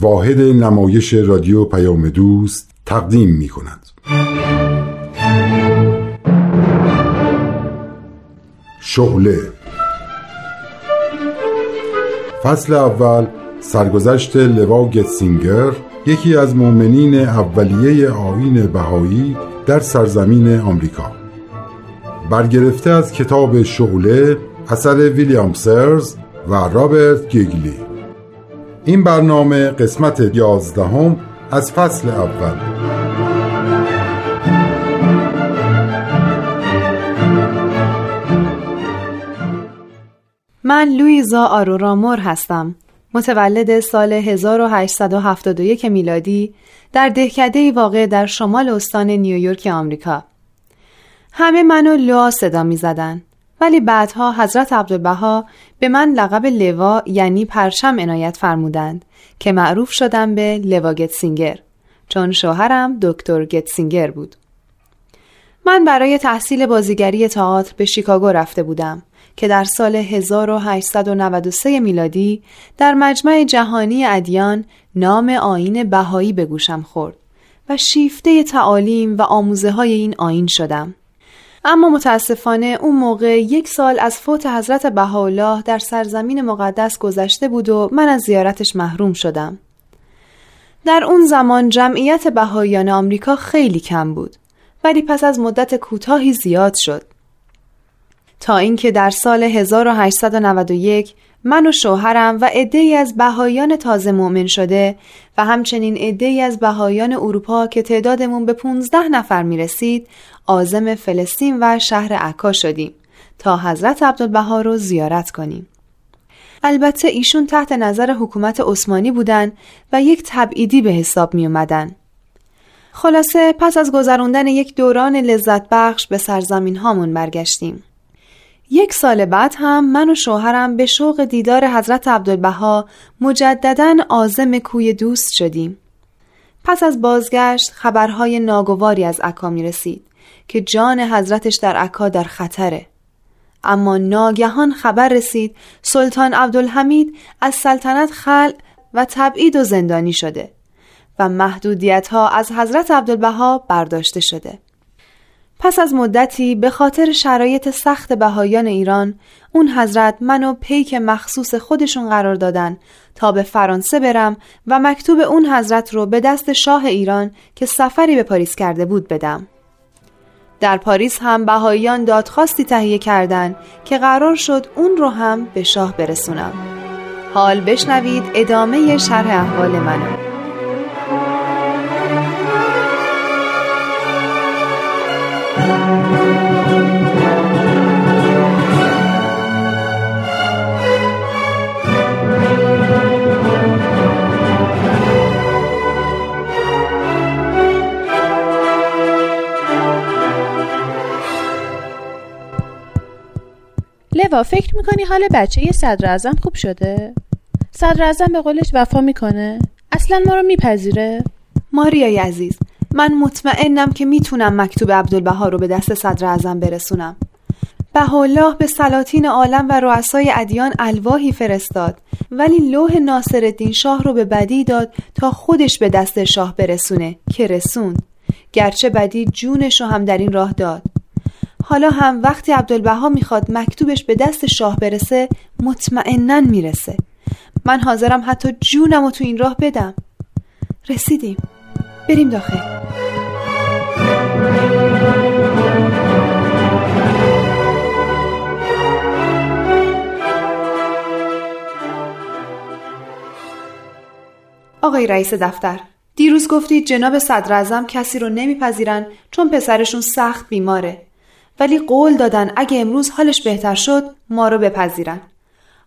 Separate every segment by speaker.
Speaker 1: واحد نمایش رادیو پیام دوست تقدیم می کند. شغله فصل اول سرگذشت لوا گتسینگر یکی از مؤمنین اولیه آین بهایی در سرزمین آمریکا. برگرفته از کتاب شغله اثر ویلیام سرز و رابرت گیگلی. این برنامه قسمت یازدهم از فصل اول.
Speaker 2: من لویزا آرورامور هستم. متولد سال 1871 میلادی در دهکده واقع در شمال استان نیویورک آمریکا. همه منو لوا صدا می زدن. ولی بعدها حضرت عبدالبها به من لقب لوا یعنی پرچم عنایت فرمودند که معروف شدم به لوا گتسینگر چون شوهرم دکتر گتسینگر بود. من برای تحصیل بازیگری تئاتر به شیکاگو رفته بودم که در سال 1893 میلادی در مجمع جهانی ادیان نام آین بهایی به گوشم خورد و شیفته تعالیم و آموزه های این آین شدم. اما متاسفانه اون موقع یک سال از فوت حضرت بهاءالله در سرزمین مقدس گذشته بود و من از زیارتش محروم شدم. در اون زمان جمعیت بهاییان آمریکا خیلی کم بود ولی پس از مدت کوتاهی زیاد شد. تا اینکه در سال 1891 من و شوهرم و عده‌ای از بهاییان تازه مؤمن شده و همچنین عده‌ای از بهاییان اروپا که تعدادمون به 15 نفر می رسید آزم فلسطین و شهر عکا شدیم تا حضرت عبدالبها رو زیارت کنیم. البته ایشون تحت نظر حکومت عثمانی بودن و یک تبعیدی به حساب می اومدن. خلاصه پس از گذراندن یک دوران لذت بخش به سرزمین هامون برگشتیم. یک سال بعد هم من و شوهرم به شوق دیدار حضرت عبدالبها مجددا آزم کوی دوست شدیم. پس از بازگشت خبرهای ناگواری از عکا می رسید که جان حضرتش در عکا در خطره. اما ناگهان خبر رسید سلطان عبدالحمید از سلطنت خل و تبعید و زندانی شده و محدودیت ها از حضرت عبدالبها برداشته شده. پس از مدتی به خاطر شرایط سخت بهایان ایران اون حضرت منو پیک مخصوص خودشون قرار دادن تا به فرانسه برم و مکتوب اون حضرت رو به دست شاه ایران که سفری به پاریس کرده بود بدم. در پاریس هم بهاییان دادخواستی تهیه کردند که قرار شد اون رو هم به شاه برسونم. حال بشنوید ادامه شرح احوال منو.
Speaker 3: لوا فکر می‌کنی حال بچه صدر خوب شده؟ صدر به قولش وفا می‌کنه؟ اصلا ما رو میپذیره؟
Speaker 2: ماریای عزیز من مطمئنم که می‌تونم مکتوب عبدالبها رو به دست صدر اعظم برسونم بهالله به سلاطین عالم و رؤسای ادیان الواهی فرستاد ولی لوح ناصرالدین شاه رو به بدی داد تا خودش به دست شاه برسونه که رسوند گرچه بدی جونش رو هم در این راه داد حالا هم وقتی عبدالبها می‌خواد مکتوبش به دست شاه برسه مطمئنا می‌رسه. من حاضرم حتی جونم رو تو این راه بدم. رسیدیم. بریم داخل. آقای رئیس دفتر دیروز گفتید جناب صدر کسی رو نمیپذیرن چون پسرشون سخت بیماره. ولی قول دادن اگه امروز حالش بهتر شد ما رو بپذیرن.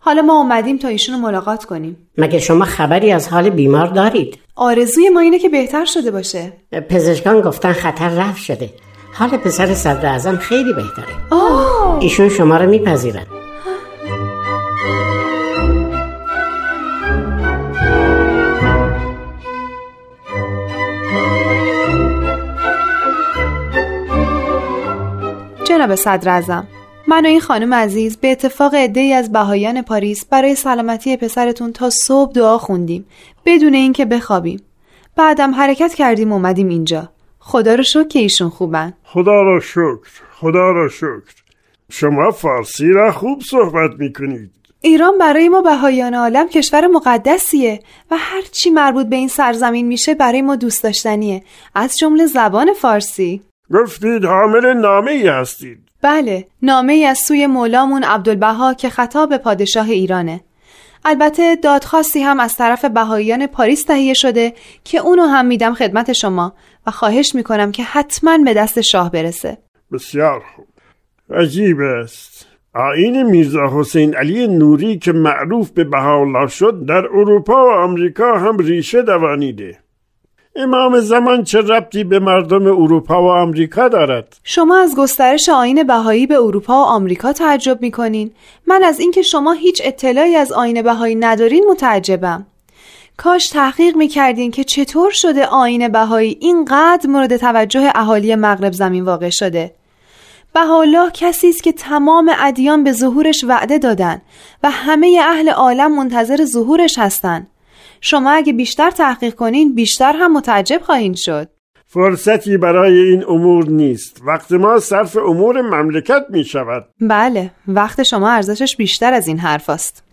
Speaker 2: حالا ما اومدیم تا ایشون رو ملاقات کنیم.
Speaker 4: مگه شما خبری از حال بیمار دارید؟
Speaker 2: آرزوی ما اینه که بهتر شده باشه.
Speaker 4: پزشکان گفتن خطر رفت شده. حال پسر صدر اعظم خیلی بهتره.
Speaker 2: آه.
Speaker 4: ایشون شما رو میپذیرن.
Speaker 2: جناب صدر ازم؟ من و این خانم عزیز به اتفاق ای از بهایان پاریس برای سلامتی پسرتون تا صبح دعا خوندیم بدون اینکه بخوابیم. بعدم حرکت کردیم اومدیم اینجا. خدا رو شکر که ایشون خوبن.
Speaker 5: خدا را شکر خدا را شکر. شما فارسی را خوب صحبت می‌کنید.
Speaker 2: ایران برای ما بهایان عالم کشور مقدسیه و هر چی مربوط به این سرزمین میشه برای ما دوست داشتنیه. از جمله زبان فارسی.
Speaker 5: گفتید حامل نامه ای هستید.
Speaker 2: بله نامه ای از سوی مولامون عبدالبها که خطاب پادشاه ایرانه. البته دادخواستی هم از طرف بهاییان پاریس تهیه شده که اونو هم میدم خدمت شما و خواهش می‌کنم که حتما به دست شاه برسه.
Speaker 5: بسیار خوب. عجیب است. آین میرزا حسین علی نوری که معروف به بهاءالله شد در اروپا و آمریکا هم ریشه دوانیده. امام زمان چه ربطی به مردم اروپا و آمریکا دارد؟
Speaker 2: شما از گسترش آین بهایی به اروپا و آمریکا تعجب می‌کنین. من از اینکه شما هیچ اطلاعی از آین بهایی ندارین متعجبم. کاش تحقیق می‌کردین که چطور شده آین بهایی اینقدر مورد توجه اهالی مغرب زمین واقع شده. بهاءالله کسی است که تمام ادیان به ظهورش وعده دادن و همه اهل عالم منتظر ظهورش هستند شما اگه بیشتر تحقیق کنین بیشتر هم متعجب خواهید شد.
Speaker 5: فرصتی برای این امور نیست. وقت ما صرف امور مملکت می شود.
Speaker 2: بله وقت شما ارزشش بیشتر از این حرف است.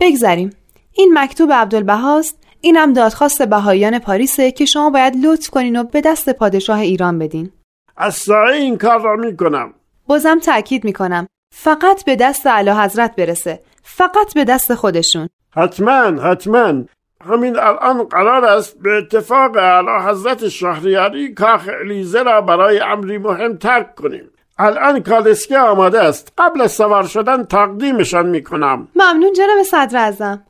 Speaker 2: بگذریم. این مکتوب عبدالبهاست اینم دادخواست بهاییان پاریسه که شما باید لطف کنین و به دست پادشاه ایران بدین.
Speaker 5: از این کار را می کنم.
Speaker 2: بازم تأکید می کنم. فقط به دست اعلی حضرت برسه. فقط به دست خودشون.
Speaker 5: حتما حتما. همین الان قرار است به اتفاق اعلی حضرت شهریاری کاخ الیزه را برای امری مهم ترک کنیم. الان کالسکه آماده است. قبل سوار شدن تقدیمشان می‌کنم
Speaker 2: ممنون جناب صدر ازم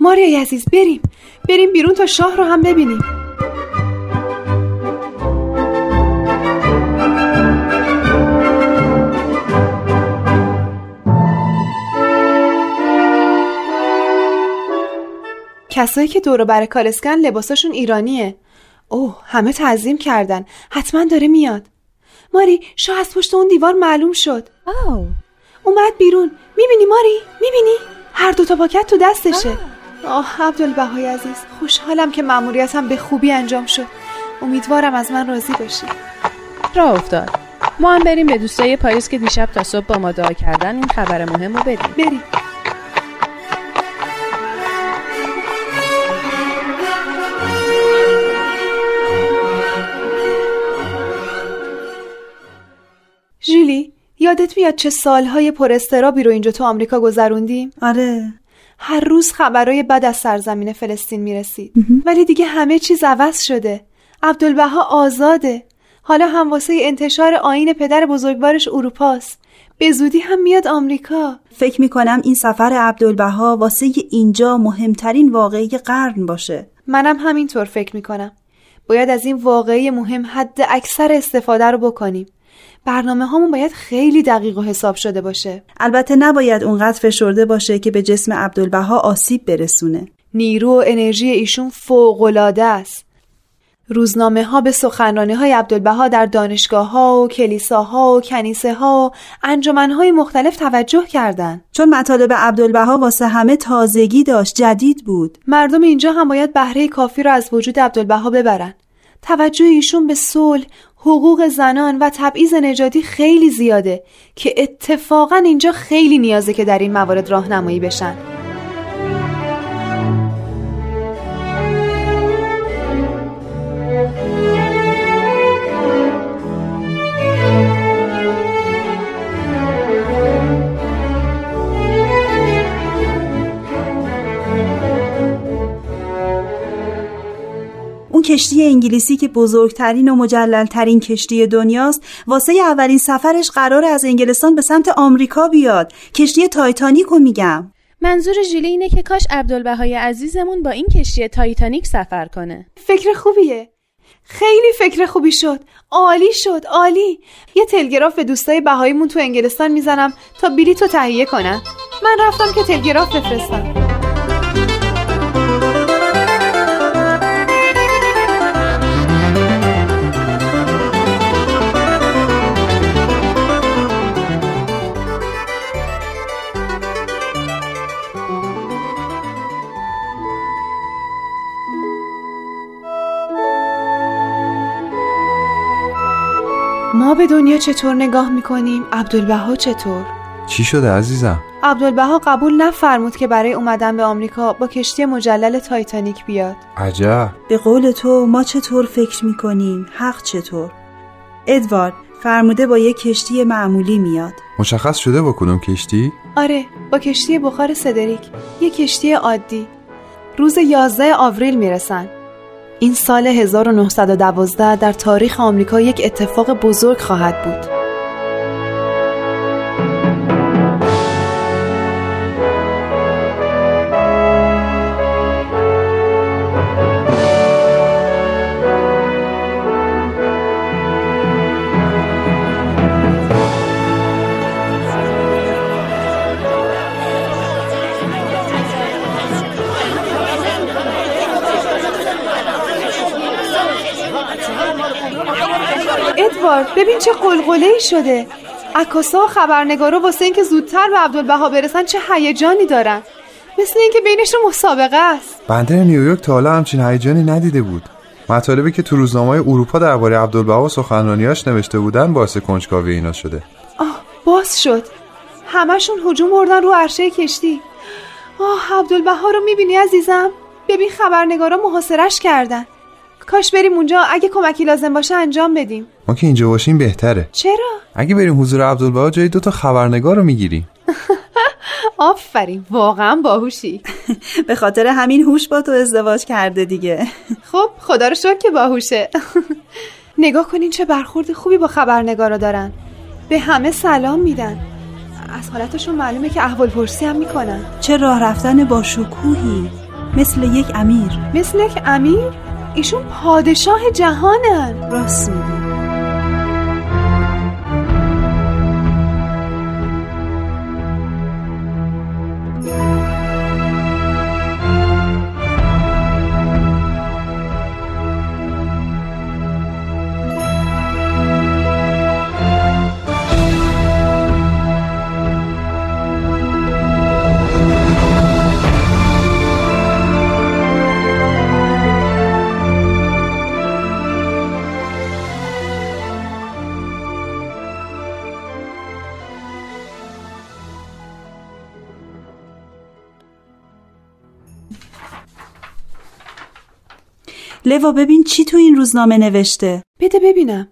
Speaker 2: ماریا عزیز بریم. بریم بیرون تا شاه رو هم ببینیم. کسایی که دور بر کارسکن لباساشون ایرانیه. اوه همه تعظیم کردن. حتما داره میاد. ماری شاه از پشت اون دیوار معلوم شد.
Speaker 3: آو.
Speaker 2: اومد بیرون. می‌بینی ماری؟ می‌بینی؟ هر دو تا پاکت تو دستشه. آه. عبدالبهای عزیز خوشحالم که مأموریتم به خوبی انجام شد. امیدوارم از من راضی باشی.
Speaker 3: راه افتاد. ما هم بریم به دوستای پاریس که دیشب تا صبح با ما دعا کردن. این خبر مهم رو بدیم.
Speaker 2: بریم. یادت میاد چه سالهای پر استرابی رو اینجا تو آمریکا گذروندیم؟
Speaker 6: آره.
Speaker 2: هر روز خبرای بد از سرزمین فلسطین می‌رسید. ولی دیگه همه چیز عوض شده. عبدالبها آزاده. حالا هم واسه انتشار آین پدر بزرگوارش اروپاست. به زودی هم میاد آمریکا.
Speaker 6: فکر می‌کنم این سفر عبدالبها واسه اینجا مهمترین واقعی قرن باشه.
Speaker 2: منم همینطور فکر می‌کنم. باید از این واقعی مهم حد اکثر استفاده رو بکنیم. برنامه هامون باید خیلی دقیق و حساب شده باشه.
Speaker 6: البته نباید اونقدر فشرده باشه که به جسم عبدالبها آسیب برسونه.
Speaker 2: نیرو و انرژی ایشون فوقالعاده است. روزنامه ها به سخنرانی های عبدالبها در دانشگاه ها و کلیساها و کنیسه ها و انجمن های مختلف توجه کردند.
Speaker 6: چون مطالب عبدالبها واسه همه تازگی داشت جدید بود.
Speaker 2: مردم اینجا هم باید بهره کافی را از وجود عبدالبها ببرن توجه ایشون به صلح حقوق زنان و تبعیض نژادی خیلی زیاده که اتفاقا اینجا خیلی نیازه که در این موارد راهنمایی بشن.
Speaker 6: کشتی انگلیسی که بزرگترین و مجللترین کشتی دنیاست واسه اولین سفرش قراره از انگلستان به سمت آمریکا بیاد. کشتی تایتانیک رو میگم.
Speaker 3: منظور ژیلی اینه که کاش عبدالبهای عزیزمون با این کشتی تایتانیک سفر کنه.
Speaker 2: فکر خوبیه. خیلی فکر خوبی شد. عالی شد عالی. یه تلگراف به دوستای بهاییمون تو انگلستان می‌زنم تا بلیط تهیه کنن. من رفتم که تلگراف بفرستم. ما به دنیا چطور نگاه می‌کنیم؟ عبدالبها چطور؟
Speaker 7: چی شده عزیزم؟
Speaker 2: عبدالبها قبول نفرمود که برای اومدن به آمریکا با کشتی مجلل تایتانیک بیاد.
Speaker 7: عجب.
Speaker 6: به قول تو ما چطور فکر می‌کنیم؟ حق چطور؟ ادوارد فرموده با یک کشتی معمولی میاد.
Speaker 7: مشخص شده با کدوم کشتی؟
Speaker 2: آره با کشتی بخار سدریک یه کشتی عادی. روز 11 آوریل می‌رسن. این سال 1912 در تاریخ آمریکا یک اتفاق بزرگ خواهد بود. ببین چه قلقله ای شده. عکاسا و خبرنگارا واسه اینکه زودتر به عبدالبها برسن چه هیجانی دارن. مثل اینکه بینشون مسابقه است.
Speaker 7: بندر نیویورک تا حالا همچین هیجانی ندیده بود. مطالبی که تو روزنامه اروپا درباره عبدالبها و سخنرانیاش نوشته بودن باعث کنجکاوی اینا شده.
Speaker 2: آه باز شد. همشون هجوم بردن رو عرشه کشتی. آه عبدالبها رو می‌بینی عزیزم؟ ببین خبرنگارا محاصرش کردن. کاش بریم اونجا اگه کمکی لازم باشه انجام بدیم.
Speaker 7: ما که اینجا باشیم بهتره.
Speaker 2: چرا؟
Speaker 7: اگه بریم حضور عبدالبها جای دو تا خبرنگار رو می‌گیریم.
Speaker 2: آفرین واقعا باهوشی.
Speaker 6: به خاطر همین هوش با تو ازدواج کرده دیگه.
Speaker 2: خب خدا رو شکر که باهوشه. نگاه کنین چه برخورد خوبی با خبرنگارا دارن. به همه سلام میدن. از حالتشون معلومه که احوال پرسی هم می‌کنن.
Speaker 6: چه راه رفتن با شکوهی. مثل یک امیر.
Speaker 2: مثل یک امیر؟ ایشون پادشاه جهانن.
Speaker 6: راست میگی. لوا ببین چی تو این روزنامه نوشته.
Speaker 2: بده ببینم.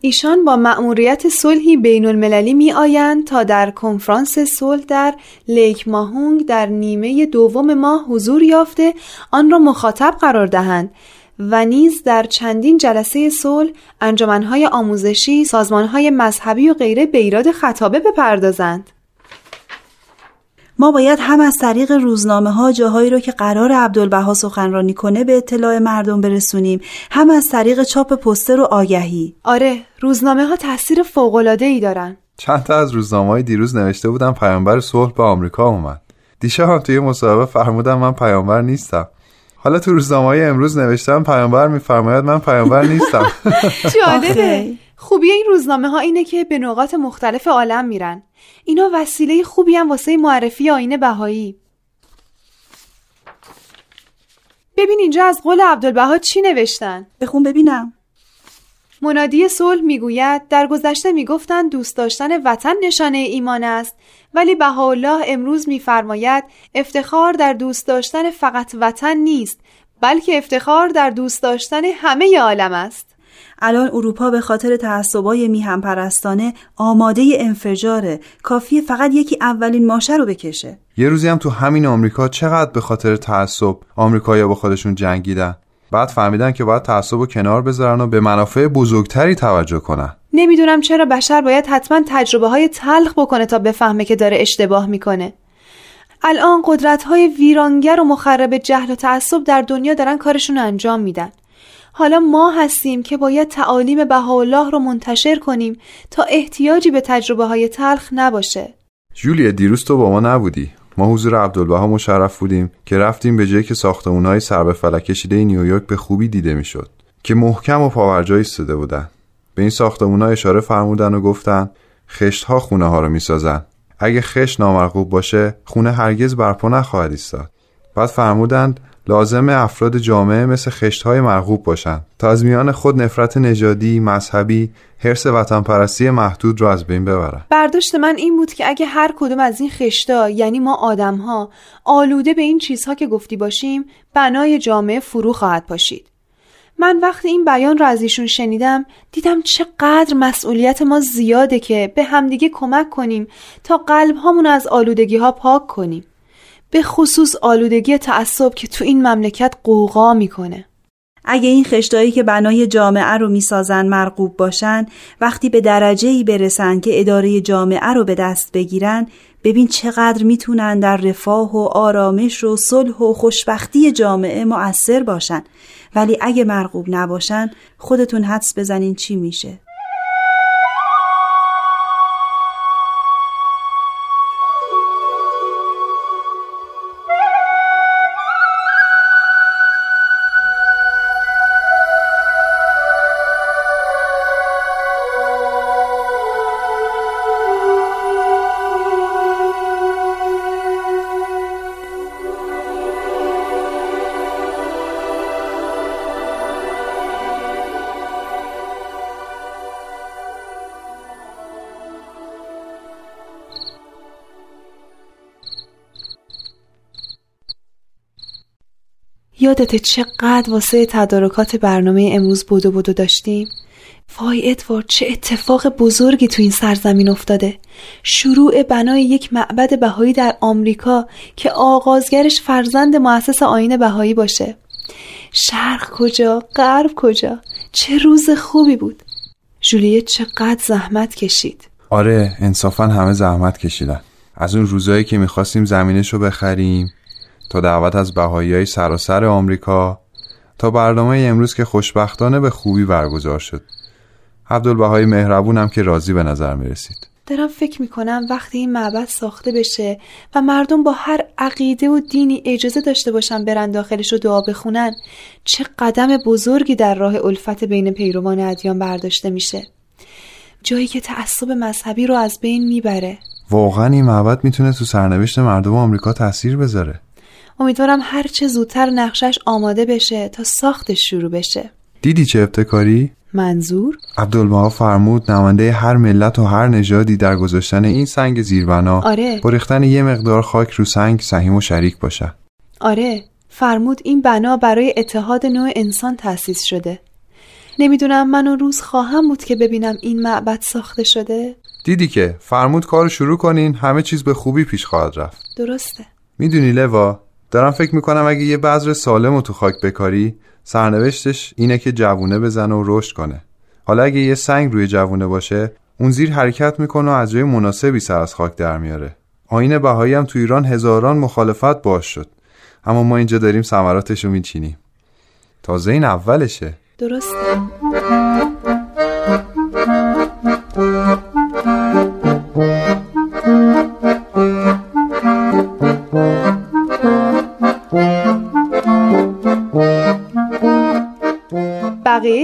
Speaker 2: ایشان با مأموریت صلحی بین المللی می آیند تا در کنفرانس صلح در لیک ماهونگ در نیمه دوم ماه حضور یافته آن را مخاطب قرار دهند و نیز در چندین جلسه صلح انجمنهای آموزشی سازمانهای مذهبی و غیره به ایراد خطابه بپردازند.
Speaker 6: ما باید هم از طریق روزنامه ها جاهایی رو که قرار عبدالبها سخنرانی کنه به اطلاع مردم برسونیم. هم از طریق چاپ پستر و آگهی.
Speaker 2: آره روزنامه ها تاثیر فوق العاده ای دارن.
Speaker 7: چند تا از روزنامه های دیروز نوشته بودم پیامبر صلح به آمریکا اومد. دیشب هم توی مسابقه فرمودم من پیامبر نیستم. حالا تو روزنامه های امروز نوشتم پیامبر میفرماید من پیامبر نیستم.
Speaker 2: جالبه خوبی این روزنامه ها اینه که به نقاط مختلف عالم میرن. اینا وسیله خوبی هم واسه معرفی آینه بهایی. ببین اینجا از قول عبدالبها چی نوشتن؟
Speaker 6: بخون ببینم.
Speaker 2: منادی صلح می‌گوید در گذشته می‌گفتند دوست داشتن وطن نشانه ایمان است ولی بهاءالله امروز میفرماید افتخار در دوست داشتن فقط وطن نیست بلکه افتخار در دوست داشتن همه عالم است.
Speaker 6: الان اروپا به خاطر تعصبای میهم پرستانه آماده انفجاره کافیه فقط یکی اولین ماشه رو بکشه.
Speaker 7: یه روزی هم تو همین آمریکا چقدر به خاطر تعصب آمریکایی‌ها با خودشون جنگیدن؟ بعد فهمیدن که باید تعصب و کنار بذارن و به منافع بزرگتری توجه کنن.
Speaker 2: نمی‌دونم چرا بشر باید حتما تجربه های تلخ بکنه تا بفهمه که داره اشتباه می‌کنه. الان قدرت های ویرانگر و مخرب جهل و تعصب در دنیا دارن کارشون انجام میدن. حالا ما هستیم که باید تعالیم بهاءالله رو منتشر کنیم تا احتیاجی به تجربه های تلخ نباشه.
Speaker 7: جولیا دیروز تو با ما نبودی. ما حضور عبدالبها مشرف بودیم که رفتیم به جایی که ساختمونهای سر به فلک کشیده نیویورک به خوبی دیده می‌شد. که محکم و پاورجا ایستاده بودن. به این ساختمونها اشاره فرمودن و گفتن خشت ها خونه ها رو می‌سازن. اگه خشت نامرغوب باشه خونه هرگز برپا نخواهد ایستاد. بعد فرمودند لازم افراد جامعه مثل خشتهای مرغوب باشند تا از میان خود نفرت نژادی، مذهبی، حرس وطن پرستی محدود را از بین ببرند.
Speaker 2: برداشت من این بود که اگه هر کدوم از این خشتا یعنی ما آدمها آلوده به این چیزها که گفتی باشیم بنای جامعه فرو خواهد پاشید. من وقتی این بیان را از ایشون شنیدم دیدم چقدر مسئولیت ما زیاده که به همدیگه کمک کنیم تا قلب هامون از آلودگی ها پاک کنیم. به خصوص آلودگی تعصب که تو این مملکت قوقا می‌کنه.
Speaker 6: اگه این خشتایی که بنای جامعه رو می‌سازن مرغوب باشن وقتی به درجه ای برسن که اداره جامعه رو به دست بگیرن ببین چقدر می‌تونن در رفاه و آرامش و صلح و خوشبختی جامعه مؤثر باشن ولی اگه مرغوب نباشن خودتون حدس بزنین چی میشه
Speaker 2: یادت چقدر واسه تدارکات برنامه امروز بودو بودو داشتیم؟ وای ادوارد چه اتفاق بزرگی تو این سرزمین افتاده. شروع بنای یک معبد بهایی در آمریکا که آغازگرش فرزند مؤسس آین بهایی باشه. شرق کجا؟ غرب کجا؟ چه روز خوبی بود. جولیت چقدر زحمت کشید.
Speaker 7: آره انصافا همه زحمت کشیدن. از اون روزایی که می‌خواستیم زمینش رو بخریم. تا دعوت از بهایی های سراسر آمریکا تا برنامه امروز که خوشبختانه به خوبی برگزار شد. عبدالبهای مهربون هم که راضی به نظر می رسید
Speaker 2: دارم فکر می‌کنم وقتی این معبد ساخته بشه و مردم با هر عقیده و دینی اجازه داشته باشن برن داخلش رو دعا بخونن چه قدم بزرگی در راه الفت بین پیروان ادیان برداشته میشه. جایی که تعصب مذهبی رو از بین می‌بره.
Speaker 7: واقعا این معبد می‌تونه تو سرنوشت مردم آمریکا تاثیر بذاره.
Speaker 2: امیدوارم هر چه زودتر نقشش آماده بشه تا ساختش شروع بشه.
Speaker 7: دیدی چه ابتکاری؟
Speaker 2: منظور؟
Speaker 7: عبدالمها فرمود نماینده هر ملت و هر نژادی در گذاشتن این سنگ زیربنا
Speaker 2: آره.
Speaker 7: با ریختن یه مقدار خاک رو سنگ سهیم و شریک باشه.
Speaker 2: آره. فرمود این بنا برای اتحاد نوع انسان تأسیس شده. نمی‌دونم من اون روز خواهم بود که ببینم این معبد ساخته شده.
Speaker 7: دیدی که؟ فرمود کار شروع کنین همه چیز به خوبی پیش خواهد رفت.
Speaker 2: درسته.
Speaker 7: می‌دونی لوا دارم فکر می‌کنم اگه یه بذر سالم تو خاک بکاری سرنوشتش اینه که جوونه بزنه و رشد کنه. حالا اگه یه سنگ روی جوونه باشه اون زیر حرکت می‌کنه و از جای مناسبی سر از خاک در میاره. آین بهایی هم تو ایران هزاران مخالفت باش شد. اما ما اینجا داریم ثمراتش رو میچینیم. تازه این اولشه.
Speaker 2: درسته.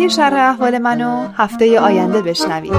Speaker 2: شرح احوال منو هفته آینده بشنوید.